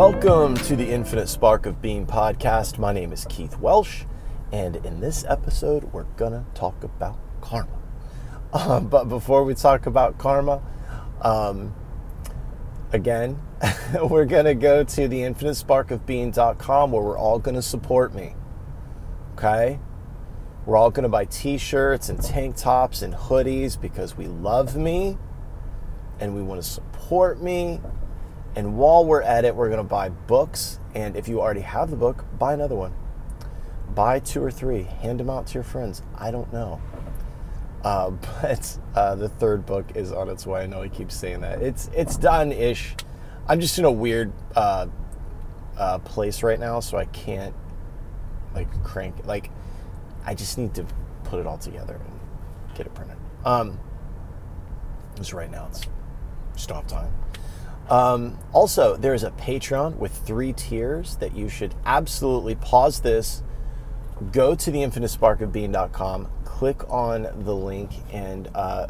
Welcome to the Infinite Spark of Being podcast. My name is Keith Welsh, and in this episode, we're gonna talk about karma. Um, but before we talk about karma, um, again, we're gonna go to the infinitesparkofbeing.com where we're all gonna support me. Okay? We're all gonna buy t shirts and tank tops and hoodies because we love me and we wanna support me and while we're at it, we're going to buy books. And if you already have the book, buy another one. Buy two or three. Hand them out to your friends. I don't know. Uh, but uh, the third book is on its way. I know he keeps saying that. It's it's done ish. I'm just in a weird uh, uh, place right now, so I can't like crank. Like I just need to put it all together and get it printed. Um, because right now it's just don't have time. Um, also, there's a Patreon with three tiers that you should absolutely pause this, go to the infinitesparkofbeing.com, click on the link, and uh,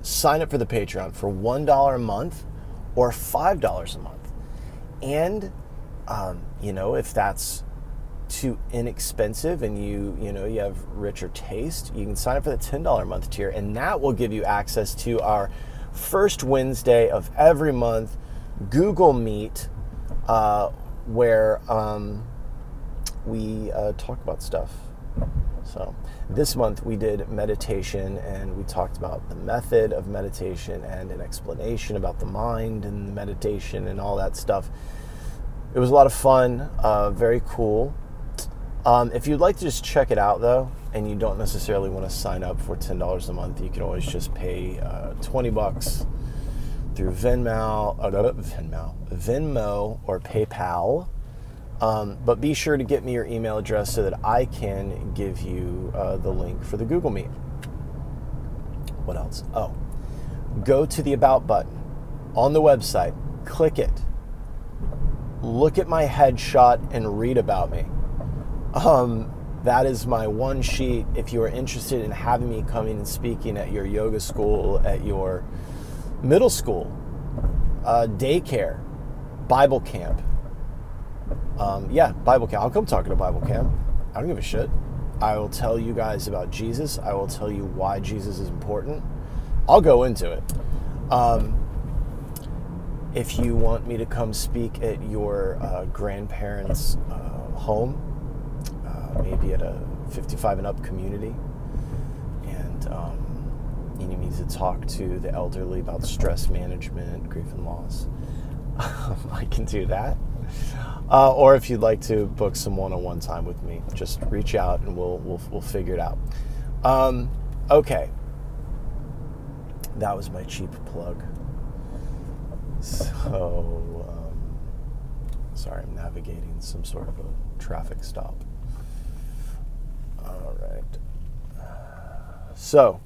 sign up for the Patreon for $1 a month or $5 a month. And, um, you know, if that's too inexpensive and you you know you have richer taste you can sign up for the $10 a month tier and that will give you access to our first wednesday of every month Google Meet uh, where um, we uh, talk about stuff. So this month we did meditation and we talked about the method of meditation and an explanation about the mind and meditation and all that stuff. It was a lot of fun, uh, very cool. Um, if you'd like to just check it out though, and you don't necessarily want to sign up for $10 a month, you can always just pay uh, 20 bucks through Venmo, uh, Venmo, Venmo or PayPal. Um, but be sure to get me your email address so that I can give you uh, the link for the Google Meet. What else? Oh, go to the About button on the website, click it, look at my headshot, and read about me. Um, that is my one sheet. If you are interested in having me coming and speaking at your yoga school, at your middle school, uh, daycare, Bible camp. Um, yeah, Bible camp. I'll come talking to Bible camp. I don't give a shit. I will tell you guys about Jesus. I will tell you why Jesus is important. I'll go into it. Um, if you want me to come speak at your uh, grandparents' uh, home, uh, maybe at a 55 and up community, and um, you need to talk to the elderly about stress management, grief and loss, I can do that. Uh, or if you'd like to book some one-on-one time with me, just reach out and we'll we'll, we'll figure it out. Um, okay, that was my cheap plug. So, um, sorry, I'm navigating some sort of a traffic stop. All right. So,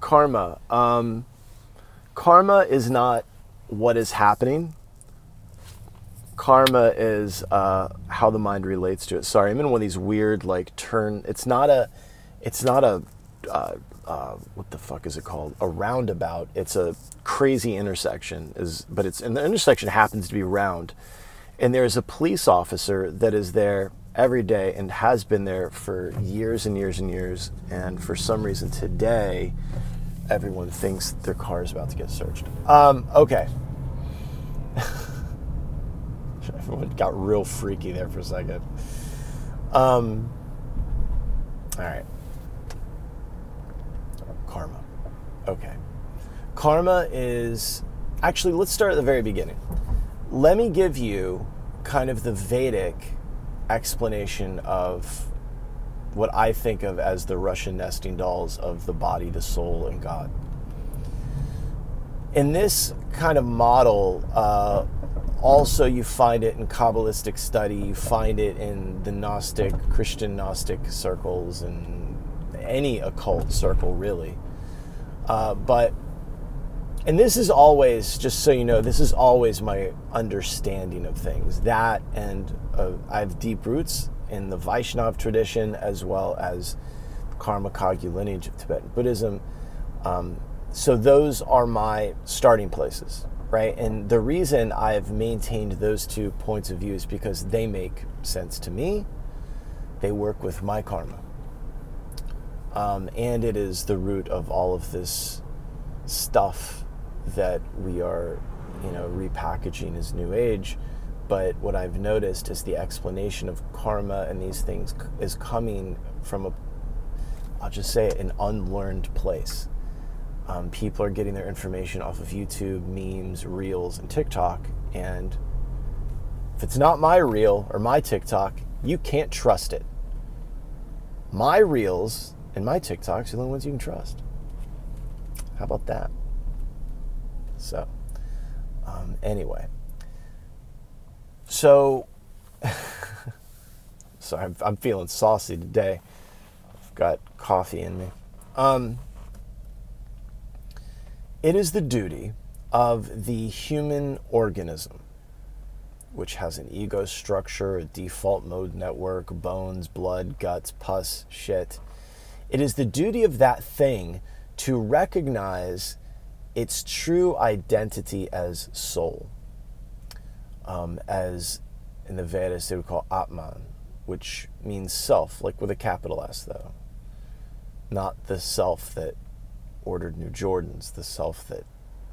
karma. Um, karma is not what is happening. Karma is uh, how the mind relates to it. Sorry, I'm in one of these weird like turn. It's not a. It's not a. Uh, uh, what the fuck is it called? A roundabout. It's a crazy intersection. Is but it's and the intersection happens to be round, and there's a police officer that is there every day and has been there for years and years and years. And for some reason today, everyone thinks their car is about to get searched. Um, okay. everyone got real freaky there for a second. Um, all right. Karma. Okay. Karma is actually, let's start at the very beginning. Let me give you kind of the Vedic explanation of what I think of as the Russian nesting dolls of the body, the soul, and God. In this kind of model, uh, also you find it in Kabbalistic study, you find it in the Gnostic, Christian Gnostic circles, and any occult circle, really. Uh, but, and this is always, just so you know, this is always my understanding of things. That, and uh, I have deep roots in the Vaishnav tradition as well as Karma Kagyu lineage of Tibetan Buddhism. Um, so those are my starting places. right? And the reason I've maintained those two points of view is because they make sense to me. They work with my karma. Um, and it is the root of all of this stuff that we are, you know, repackaging as New Age. But what I've noticed is the explanation of karma and these things is coming from a, I'll just say it, an unlearned place. Um, people are getting their information off of YouTube, memes, reels, and TikTok. And if it's not my reel or my TikTok, you can't trust it. My reels and my TikToks are the only ones you can trust. How about that? So, um, anyway, so sorry, I'm, I'm, feeling saucy today. I've got coffee in me. Um, it is the duty of the human organism, which has an ego structure, a default mode network, bones, blood, guts, pus, shit. It is the duty of that thing to recognize its true identity as soul. Um, as in the Vedas, they would call Atman, which means self, like with a capital S, though. Not the self that ordered new Jordans, the self that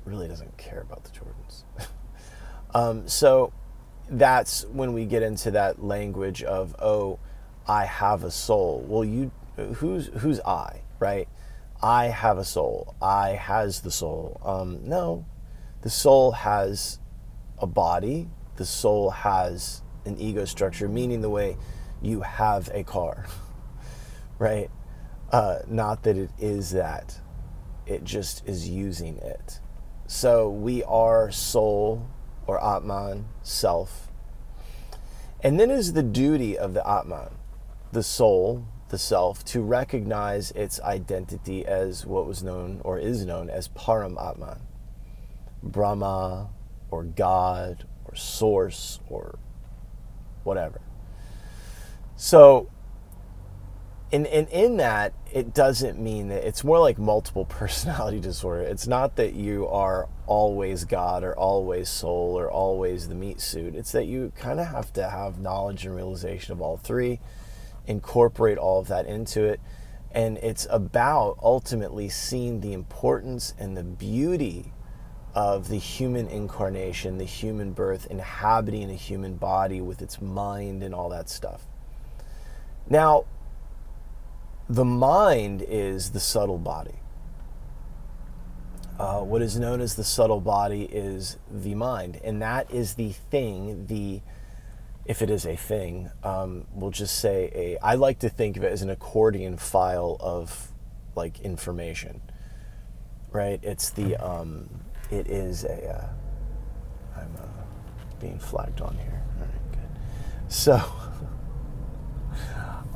really doesn't care about the Jordans. um, so that's when we get into that language of, oh, I have a soul. Well, you, who's who's I, right? I have a soul. I has the soul. Um, no, the soul has a body. The soul has an ego structure, meaning the way you have a car, right? Uh, not that it is that, it just is using it. So we are soul or Atman, self. And then is the duty of the Atman, the soul, the self to recognize its identity as what was known or is known as Param Atman, Brahma or God Source or whatever. So, and, and in that, it doesn't mean that it's more like multiple personality disorder. It's not that you are always God or always soul or always the meat suit. It's that you kind of have to have knowledge and realization of all three incorporate all of that into it. And it's about ultimately seeing the importance and the beauty of the human incarnation, the human birth, inhabiting a human body with its mind and all that stuff. Now, the mind is the subtle body. Uh, what is known as the subtle body is the mind, and that is the thing, the if it is a thing, um, we'll just say a. I like to think of it as an accordion file of like information, right? It's the. Um, it is a. Uh, I'm uh, being flagged on here. All right, good. So,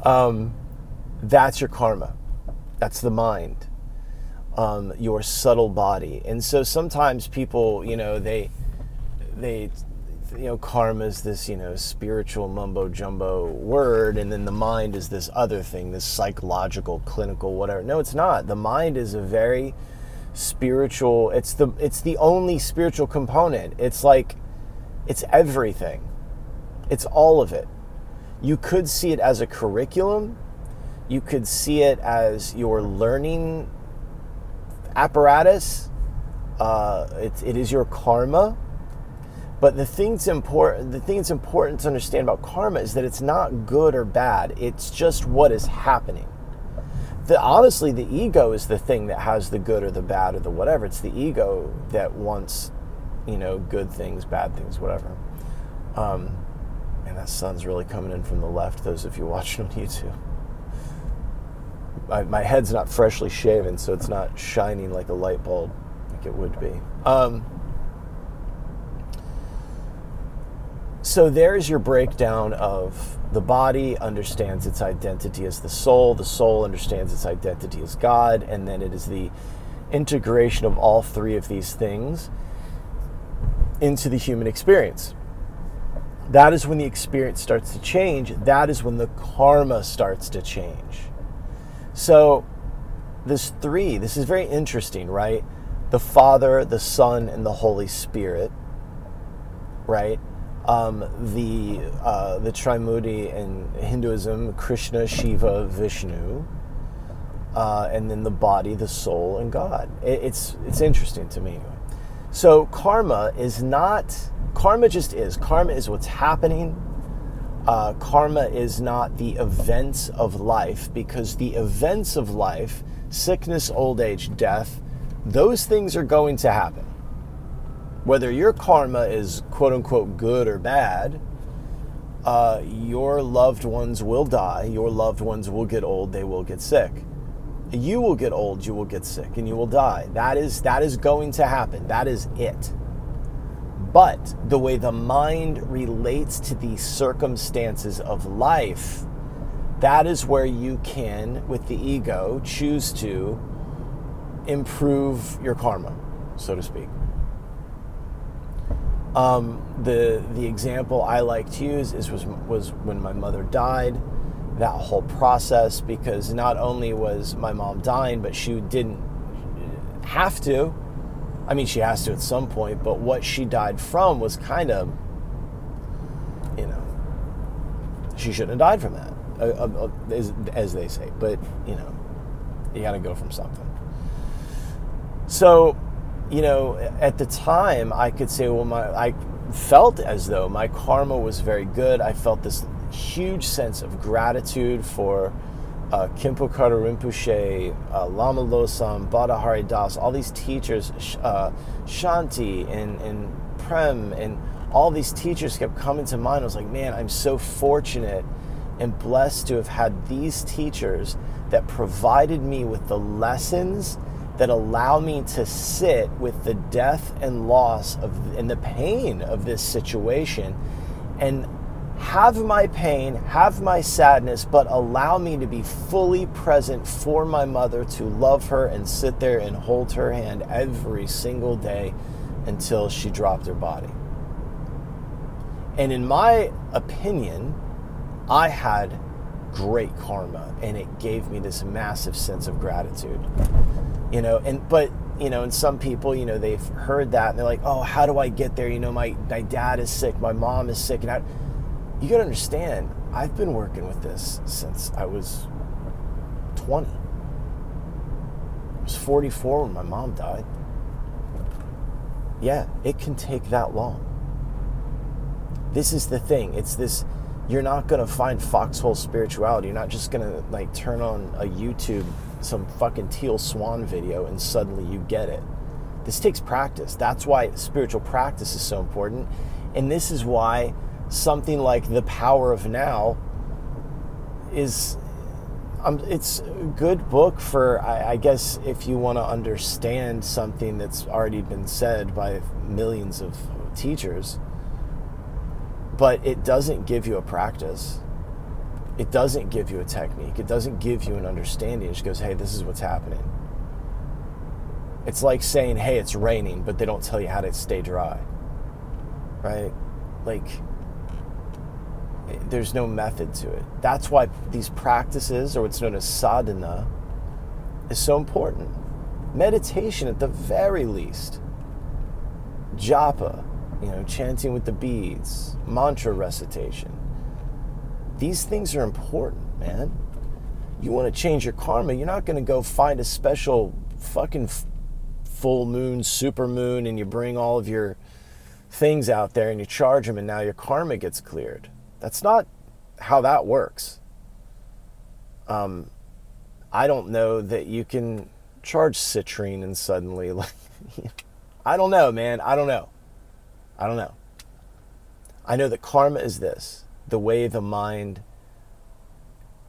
um, that's your karma. That's the mind. Um, your subtle body, and so sometimes people, you know, they they you know, karma is this, you know, spiritual mumbo jumbo word, and then the mind is this other thing, this psychological, clinical, whatever. No, it's not. The mind is a very spiritual. It's the it's the only spiritual component. It's like it's everything. It's all of it. You could see it as a curriculum. You could see it as your learning apparatus. Uh, it, it is your karma but the thing's important the thing that's important to understand about karma is that it's not good or bad. It's just what is happening. The, honestly, the ego is the thing that has the good or the bad or the whatever. It's the ego that wants, you know, good things, bad things, whatever. Um, and that sun's really coming in from the left. Those of you watching on YouTube, my, my head's not freshly shaven, so it's not shining like a light bulb like it would be. Um, So there's your breakdown of the body understands its identity as the soul, the soul understands its identity as God, and then it is the integration of all three of these things into the human experience. That is when the experience starts to change. That is when the karma starts to change. So, this three, this is very interesting, right? the Father, the Son, and the Holy Spirit, right? Um, the uh, the Trimurti in Hinduism, Krishna, Shiva, Vishnu, uh, and then the body, the soul, and God. It, it's it's interesting to me. So karma is not karma. Just is karma is what's happening. Uh, karma is not the events of life because the events of life, sickness, old age, death, those things are going to happen. Whether your karma is quote unquote good or bad, uh, your loved ones will die, your loved ones will get old, they will get sick. You will get old, you will get sick, and you will die. That is that is going to happen. That is it. But the way the mind relates to the circumstances of life, that is where you can, with the ego, choose to improve your karma, so to speak. Um, the the example I like to use is was was when my mother died, that whole process because not only was my mom dying, but she didn't have to. I mean, she has to at some point, but what she died from was kind of, you know, she shouldn't have died from that, uh, uh, uh as, as they say. But you know, you got to go from something. So, you know, at the time, I could say, well, my I felt as though my karma was very good. I felt this huge sense of gratitude for uh, Khenpo Karthar Rinpoche, uh, Lama Losan, Badahari Das, all these teachers, uh, Shanti and, and Prem, and all these teachers kept coming to mind. I was like, man, I'm so fortunate and blessed to have had these teachers that provided me with the lessons that allow me to sit with the death and loss of and the pain of this situation and have my pain, have my sadness, but allow me to be fully present for my mother, to love her and sit there and hold her hand every single day until she dropped her body. And in my opinion, I had great karma and it gave me this massive sense of gratitude. You know and but you know and some people you know they've heard that and they're like oh how do i get there? You know my, my dad is sick my mom is sick and I, you gotta understand i've been working with this since i was 20 i was 44 when my mom died. Yeah it can take that long. This is the thing it's this you're not gonna find foxhole spirituality you're not just gonna like turn on a youtube some fucking teal swan video and suddenly you get it. This takes practice. That's why spiritual practice is so important. And this is why something like The Power of Now is um, it's a good book for I, I guess if you want to understand something that's already been said by millions of teachers but it doesn't give you a practice it doesn't give you a technique. It doesn't give you an understanding. It just goes, hey, this is what's happening. It's like saying, hey, it's raining, but they don't tell you how to stay dry. Right? Like, there's no method to it. That's why these practices, or what's known as sadhana, is so important. Meditation, at the very least, japa, you know, chanting with the beads, mantra recitation these things are important, man. You want to change your karma, you're not going to go find a special fucking full moon, super moon, and you bring all of your things out there and you charge them, and now your karma gets cleared. That's not how that works. Um, I don't know that you can charge citrine and suddenly like I don't know, man. I don't know. I don't know. I know that karma is this the way the mind,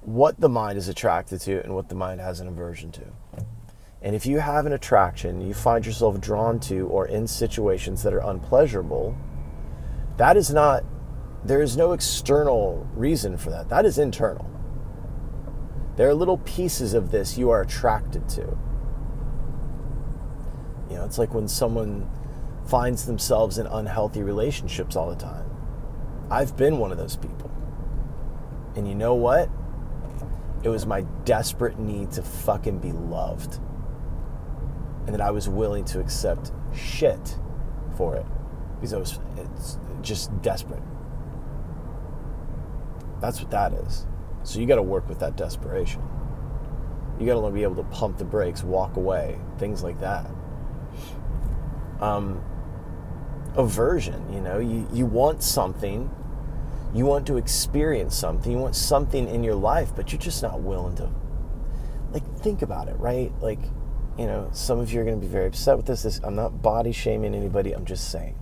what the mind is attracted to and what the mind has an aversion to. And if you have an attraction, you find yourself drawn to or in situations that are unpleasurable, that is not, there is no external reason for that. That is internal. There are little pieces of this you are attracted to. You know, it's like when someone finds themselves in unhealthy relationships all the time. I've been one of those people. And you know what? It was my desperate need to fucking be loved. and that I was willing to accept shit for it because I was it's just desperate. That's what that is. So you got to work with that desperation. You got to be able to pump the brakes, walk away, things like that. Um, aversion, you know, you, you want something, you want to experience something, you want something in your life, but you're just not willing to. Like, think about it, right? Like, you know, some of you are going to be very upset with this. this. I'm not body shaming anybody, I'm just saying.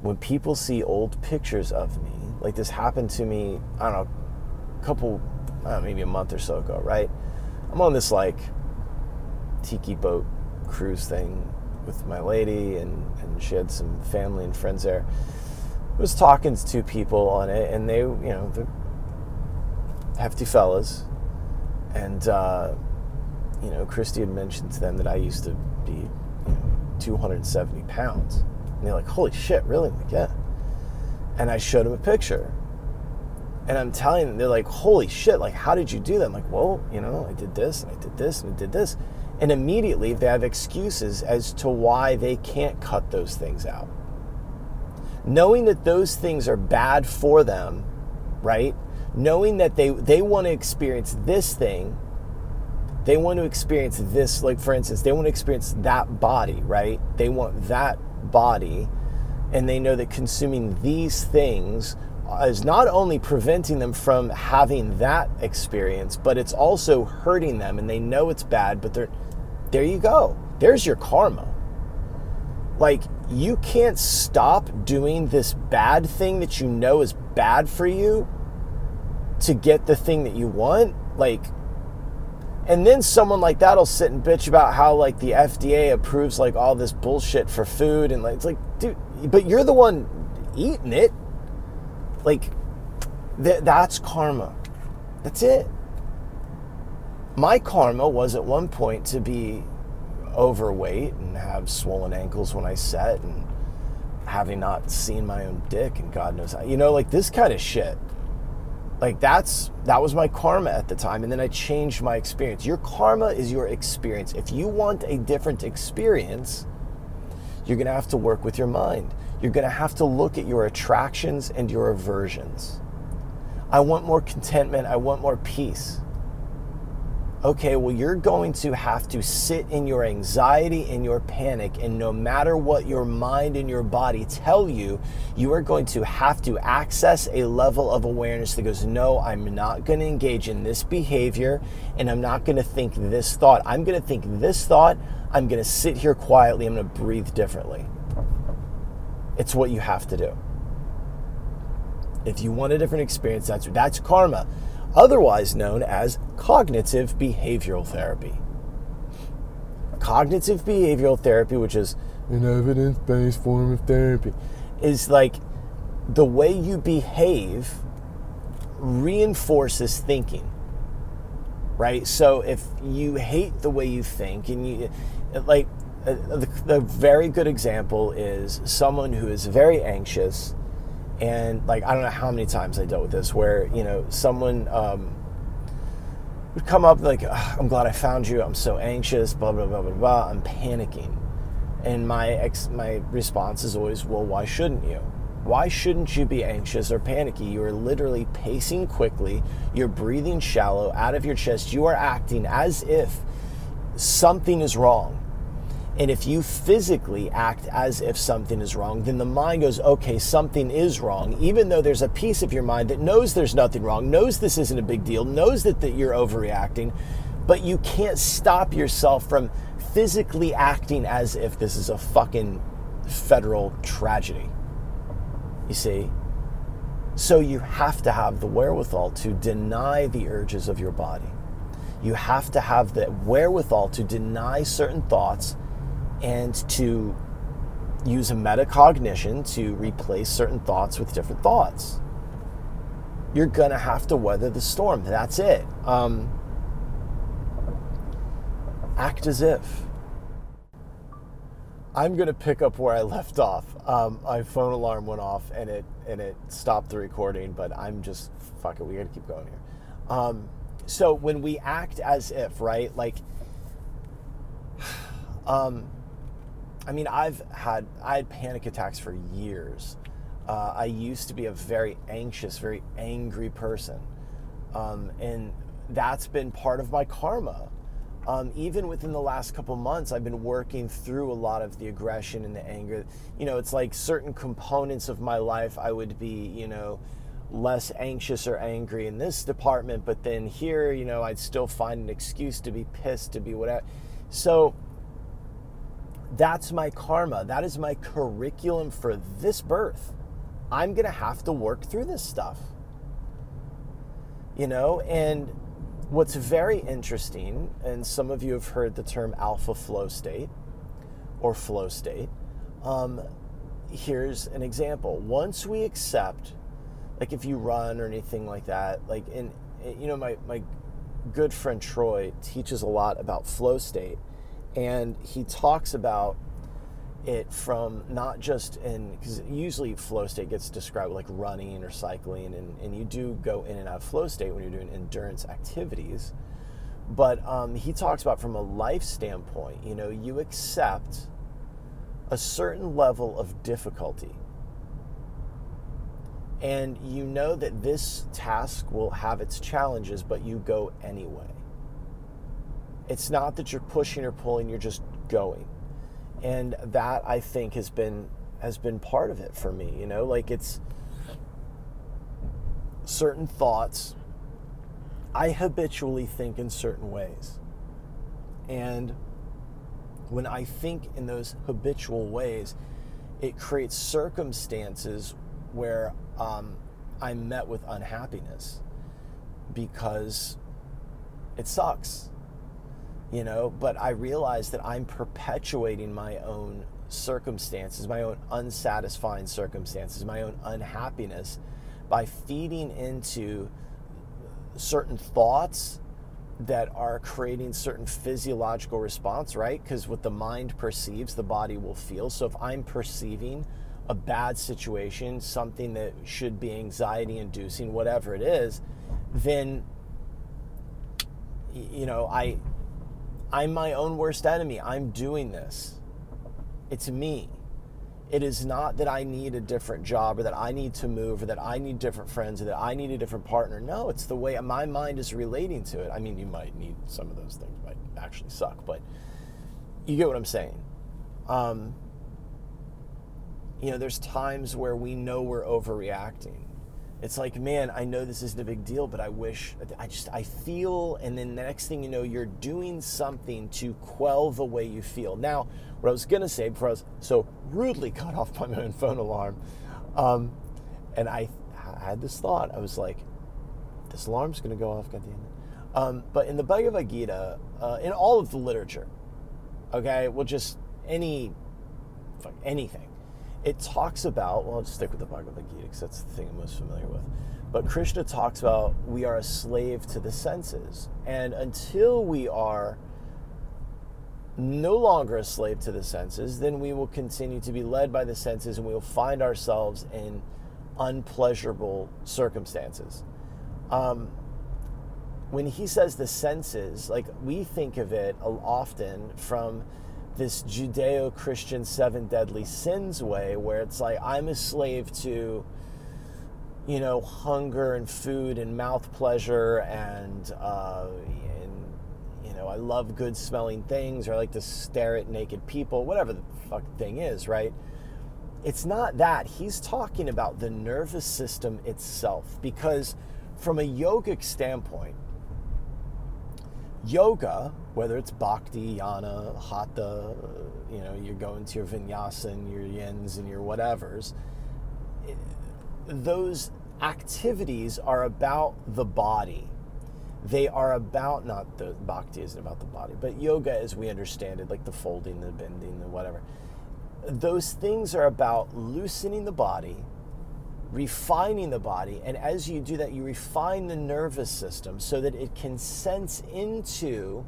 When people see old pictures of me, like this happened to me, I don't know, a couple, know, maybe a month or so ago, right? I'm on this like tiki boat cruise thing with my lady, and, and she had some family and friends there. I was talking to two people on it, and they, you know, they're hefty fellas. And, uh, you know, Christy had mentioned to them that I used to be, you know, 270 pounds. And they're like, holy shit, really? I'm like, yeah. And I showed them a picture. And I'm telling them, they're like, holy shit, like, how did you do that? I'm like, well, you know, I did this, and I did this, and I did this. And immediately they have excuses as to why they can't cut those things out. Knowing that those things are bad for them, right? Knowing that they, they want to experience this thing, they want to experience this, like for instance, they want to experience that body, right? They want that body, and they know that consuming these things is not only preventing them from having that experience, but it's also hurting them, and they know it's bad, but they're there you go. There's your karma. Like, you can't stop doing this bad thing that you know is bad for you to get the thing that you want. Like, and then someone like that'll sit and bitch about how like the FDA approves like all this bullshit for food and like it's like, dude, but you're the one eating it. Like, th- that's karma. That's it my karma was at one point to be overweight and have swollen ankles when I set and having not seen my own dick and God knows how. You know, like this kind of shit. Like that's that was my karma at the time and then I changed my experience. Your karma is your experience. If you want a different experience, you're going to have to work with your mind. You're going to have to look at your attractions and your aversions. I want more contentment, I want more peace okay, well, you're going to have to sit in your anxiety and your panic, and no matter what your mind and your body tell you, you are going to have to access a level of awareness that goes, no, I'm not going to engage in this behavior, and I'm not going to think this thought. I'm going to think this thought. I'm going to sit here quietly. I'm going to breathe differently. It's what you have to do. If you want a different experience, that's that's karma otherwise known as cognitive behavioral therapy. Cognitive behavioral therapy, which is an evidence based form of therapy, is like the way you behave reinforces thinking. Right? So if you hate the way you think, and you like, uh, a, the, very good example is someone who is very anxious and like I don't know how many times I dealt with this, where you know someone um, would come up like, "I'm glad I found you. I'm so anxious." Blah blah blah blah blah. I'm panicking, and my ex my response is always, "Well, why shouldn't you? Why shouldn't you be anxious or panicky? You are literally pacing quickly. You're breathing shallow out of your chest. You are acting as if something is wrong." And if you physically act as if something is wrong, then the mind goes, okay, something is wrong, even though there's a piece of your mind that knows there's nothing wrong, knows this isn't a big deal, knows that, that you're overreacting, but you can't stop yourself from physically acting as if this is a fucking federal tragedy. You see? So you have to have the wherewithal to deny the urges of your body. You have to have the wherewithal to deny certain thoughts and to use a metacognition to replace certain thoughts with different thoughts. You're going to have to weather the storm. That's it. Um, act as if. I'm going to pick up where I left off. Um, my phone alarm went off and it and it stopped the recording, but I'm just fuck it. We got to keep going here. Um, so when we act as if, right? Like Um, I mean, I've had I had panic attacks for years. Uh, I used to be a very anxious, very angry person, um, and that's been part of my karma. Um, even within the last couple months, I've been working through a lot of the aggression and the anger. You know, it's like certain components of my life, I would be, you know, less anxious or angry in this department, but then here, you know, I'd still find an excuse to be pissed, to be whatever. So that's my karma. That is my curriculum for this birth. I'm going to have to work through this stuff. You know, and what's very interesting, and some of you have heard the term alpha flow state or flow state. Um, here's an example. Once we accept like if you run or anything like that like in you know my my good friend Troy teaches a lot about flow state and he talks about it from not just in because usually flow state gets described like running or cycling and, and you do go in and out of flow state when you're doing endurance activities but um, he talks about from a life standpoint you know you accept a certain level of difficulty and you know that this task will have its challenges, but you go anyway. It's not that you're pushing or pulling, you're just going. And that I think has been has been part of it for me, you know, like it's certain thoughts I habitually think in certain ways. And when I think in those habitual ways, it creates circumstances where um, I'm met with unhappiness because it sucks, you know. But I realize that I'm perpetuating my own circumstances, my own unsatisfying circumstances, my own unhappiness by feeding into certain thoughts that are creating certain physiological response, right? Because what the mind perceives, the body will feel. So if I'm perceiving a bad situation, something that should be anxiety inducing, whatever it is, then you know, I I'm my own worst enemy. I'm doing this. It's me. It is not that I need a different job or that I need to move or that I need different friends or that I need a different partner. No, it's the way my mind is relating to it. I mean, you might need some of those things, might actually suck, but you get what I'm saying. Um, you know, there's times where we know we're overreacting. It's like, man, I know this isn't a big deal, but I wish, I just, I feel, and then the next thing you know, you're doing something to quell the way you feel. Now, what I was going to say before I was so rudely cut off by my own phone alarm, um, and I had this thought, I was like, this alarm's going to go off, goddamn it. Um, but in the Bhagavad Gita, uh, in all of the literature, okay, well, just any, anything, it talks about, well, I'll just stick with the Bhagavad Gita because that's the thing I'm most familiar with. But Krishna talks about we are a slave to the senses. And until we are no longer a slave to the senses, then we will continue to be led by the senses and we will find ourselves in unpleasurable circumstances. Um, when he says the senses, like we think of it often from this Judeo Christian seven deadly sins way, where it's like I'm a slave to, you know, hunger and food and mouth pleasure and, uh, and you know, I love good smelling things or I like to stare at naked people, whatever the fuck thing is, right? It's not that. He's talking about the nervous system itself because, from a yogic standpoint, yoga, whether it's bhakti, jnana, hatha, you know, you're going to your vinyasa and your yins and your whatevers, those activities are about the body. They are about not the bhakti isn't about the body, but yoga as we understand it, like the folding, the bending, the whatever. Those things are about loosening the body refining the body. And as you do that, you refine the nervous system so that it can sense into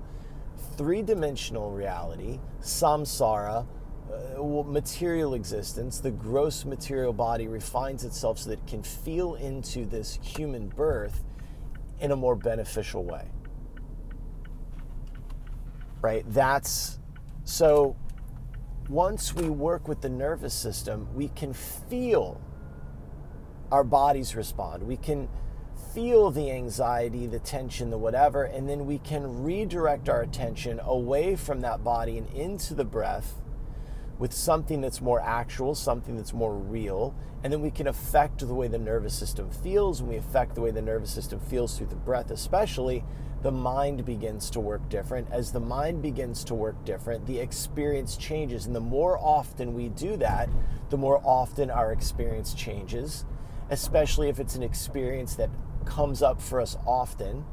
three dimensional reality, samsara, uh, material existence, the gross material body refines itself so that it can feel into this human birth in a more beneficial way. Right? That's So once we work with the nervous system, we can feel our bodies respond. We can feel the anxiety, the tension, the whatever, and then we can redirect our attention away from that body and into the breath with something that's more actual, something that's more real, and then we can affect the way the nervous system feels, and we affect the way the nervous system feels through the breath, especially the mind begins to work different. As the mind begins to work different, the experience changes. And the more often we do that, the more often our experience changes, especially if it's an experience that comes up for us often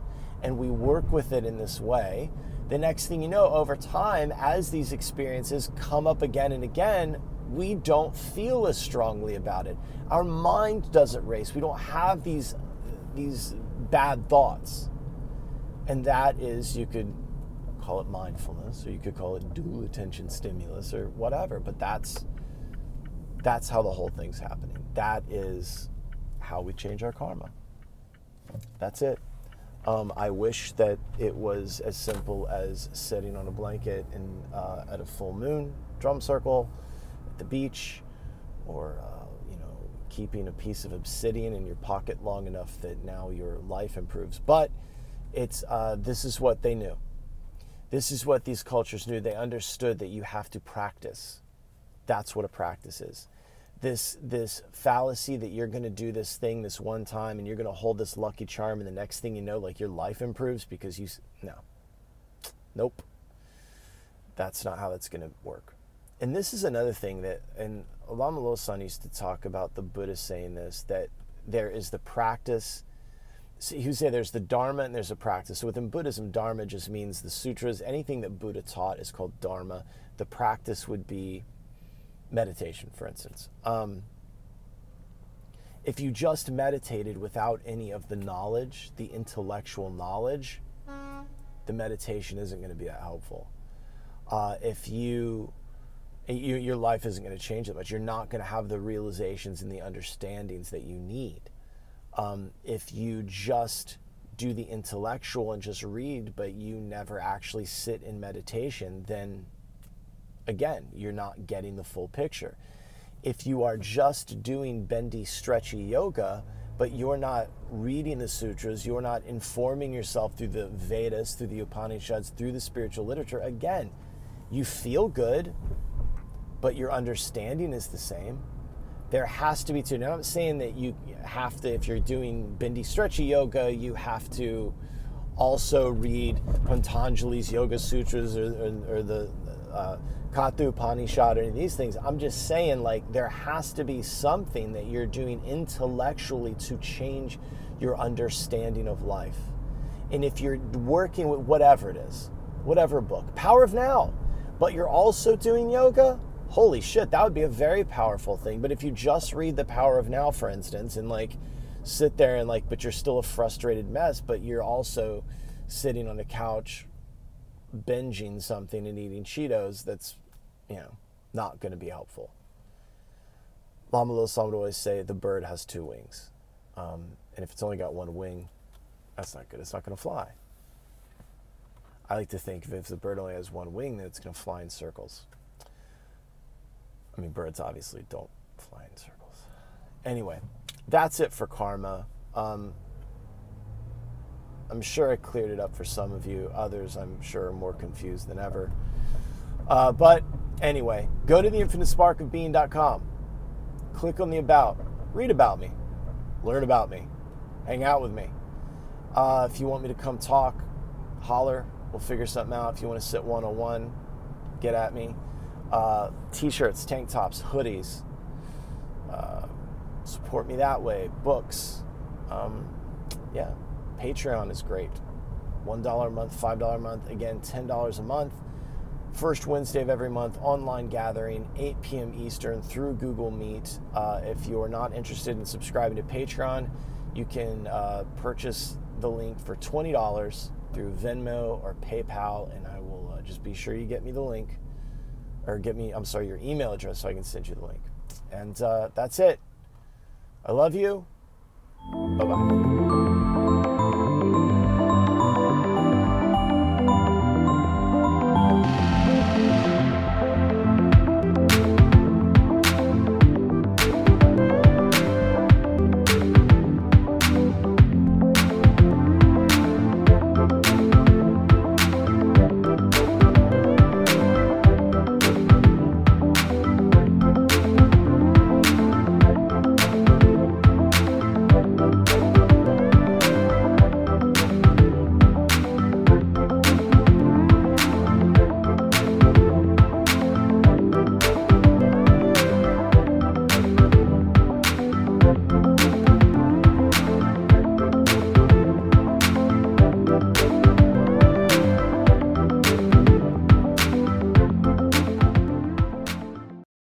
and we work with it in this way. The next thing you know, over time, as these experiences come up again and again, we don't feel as strongly about it. Our mind doesn't race. We don't have these, these bad thoughts and that is, you could call it mindfulness, or you could call it dual attention stimulus, or whatever. But that's that's how the whole thing's happening. That is how we change our karma. That's it. Um, I wish that it was as simple as sitting on a blanket in, uh, at a full moon drum circle at the beach, or uh, you know, keeping a piece of obsidian in your pocket long enough that now your life improves. But it's uh, this is what they knew. This is what these cultures knew. They understood that you have to practice. That's what a practice is. This this fallacy that you're going to do this thing this one time and you're going to hold this lucky charm and the next thing you know, like your life improves because you no, nope. That's not how that's going to work. And this is another thing that, and Lama Losan used to talk about the Buddha saying this that there is the practice so you say there's the Dharma and there's a practice. So within Buddhism, Dharma just means the sutras. Anything that Buddha taught is called Dharma. The practice would be meditation, for instance. Um, if you just meditated without any of the knowledge, the intellectual knowledge, the meditation isn't going to be that helpful. Uh, if you, you, your life isn't going to change that much. You're not going to have the realizations and the understandings that you need. Um, if you just do the intellectual and just read, but you never actually sit in meditation, then again, you're not getting the full picture. If you are just doing bendy, stretchy yoga, but you're not reading the sutras, you're not informing yourself through the Vedas, through the Upanishads, through the spiritual literature, again, you feel good, but your understanding is the same there has to be two. Now, I'm saying that you have to, if you're doing bendy stretchy yoga, you have to also read Patanjali's Yoga Sutras or, or, or the uh, Katha Upanishad or any of these things. I'm just saying, like, there has to be something that you're doing intellectually to change your understanding of life. And if you're working with whatever it is, whatever book, Power of Now, but you're also doing yoga, holy shit, that would be a very powerful thing. But if you just read The Power of Now, for instance, and like sit there and like, but you're still a frustrated mess, but you're also sitting on a couch binging something and eating Cheetos, that's, you know, not going to be helpful. Lama Losan would always say the bird has two wings. Um, and if it's only got one wing, that's not good. It's not going to fly. I like to think if the bird only has one wing, then it's going to fly in circles. I mean, birds obviously don't fly in circles. Anyway, that's it for karma. Um, I'm sure I cleared it up for some of you. Others, I'm sure, are more confused than ever. Uh, but anyway, go to theinfinitesparkofbeing.com. Click on the About. Read about me. Learn about me. Hang out with me. Uh, if you want me to come talk, holler. We'll figure something out. If you want to sit one on one, get at me uh, t-shirts, tank tops, hoodies. Uh, support me that way. Books. Um, yeah, Patreon is great. One dollar a month, five dollar a month. Again, ten dollars a month. First Wednesday of every month, online gathering, 8 p.m. Eastern through Google Meet. Uh, if you are not interested in subscribing to Patreon, you can uh, purchase the link for $20 through Venmo or PayPal, and I will uh, just be sure you get me the link or get me, I'm sorry, your email address so I can send you the link. And uh, that's it. I love you. Bye bye.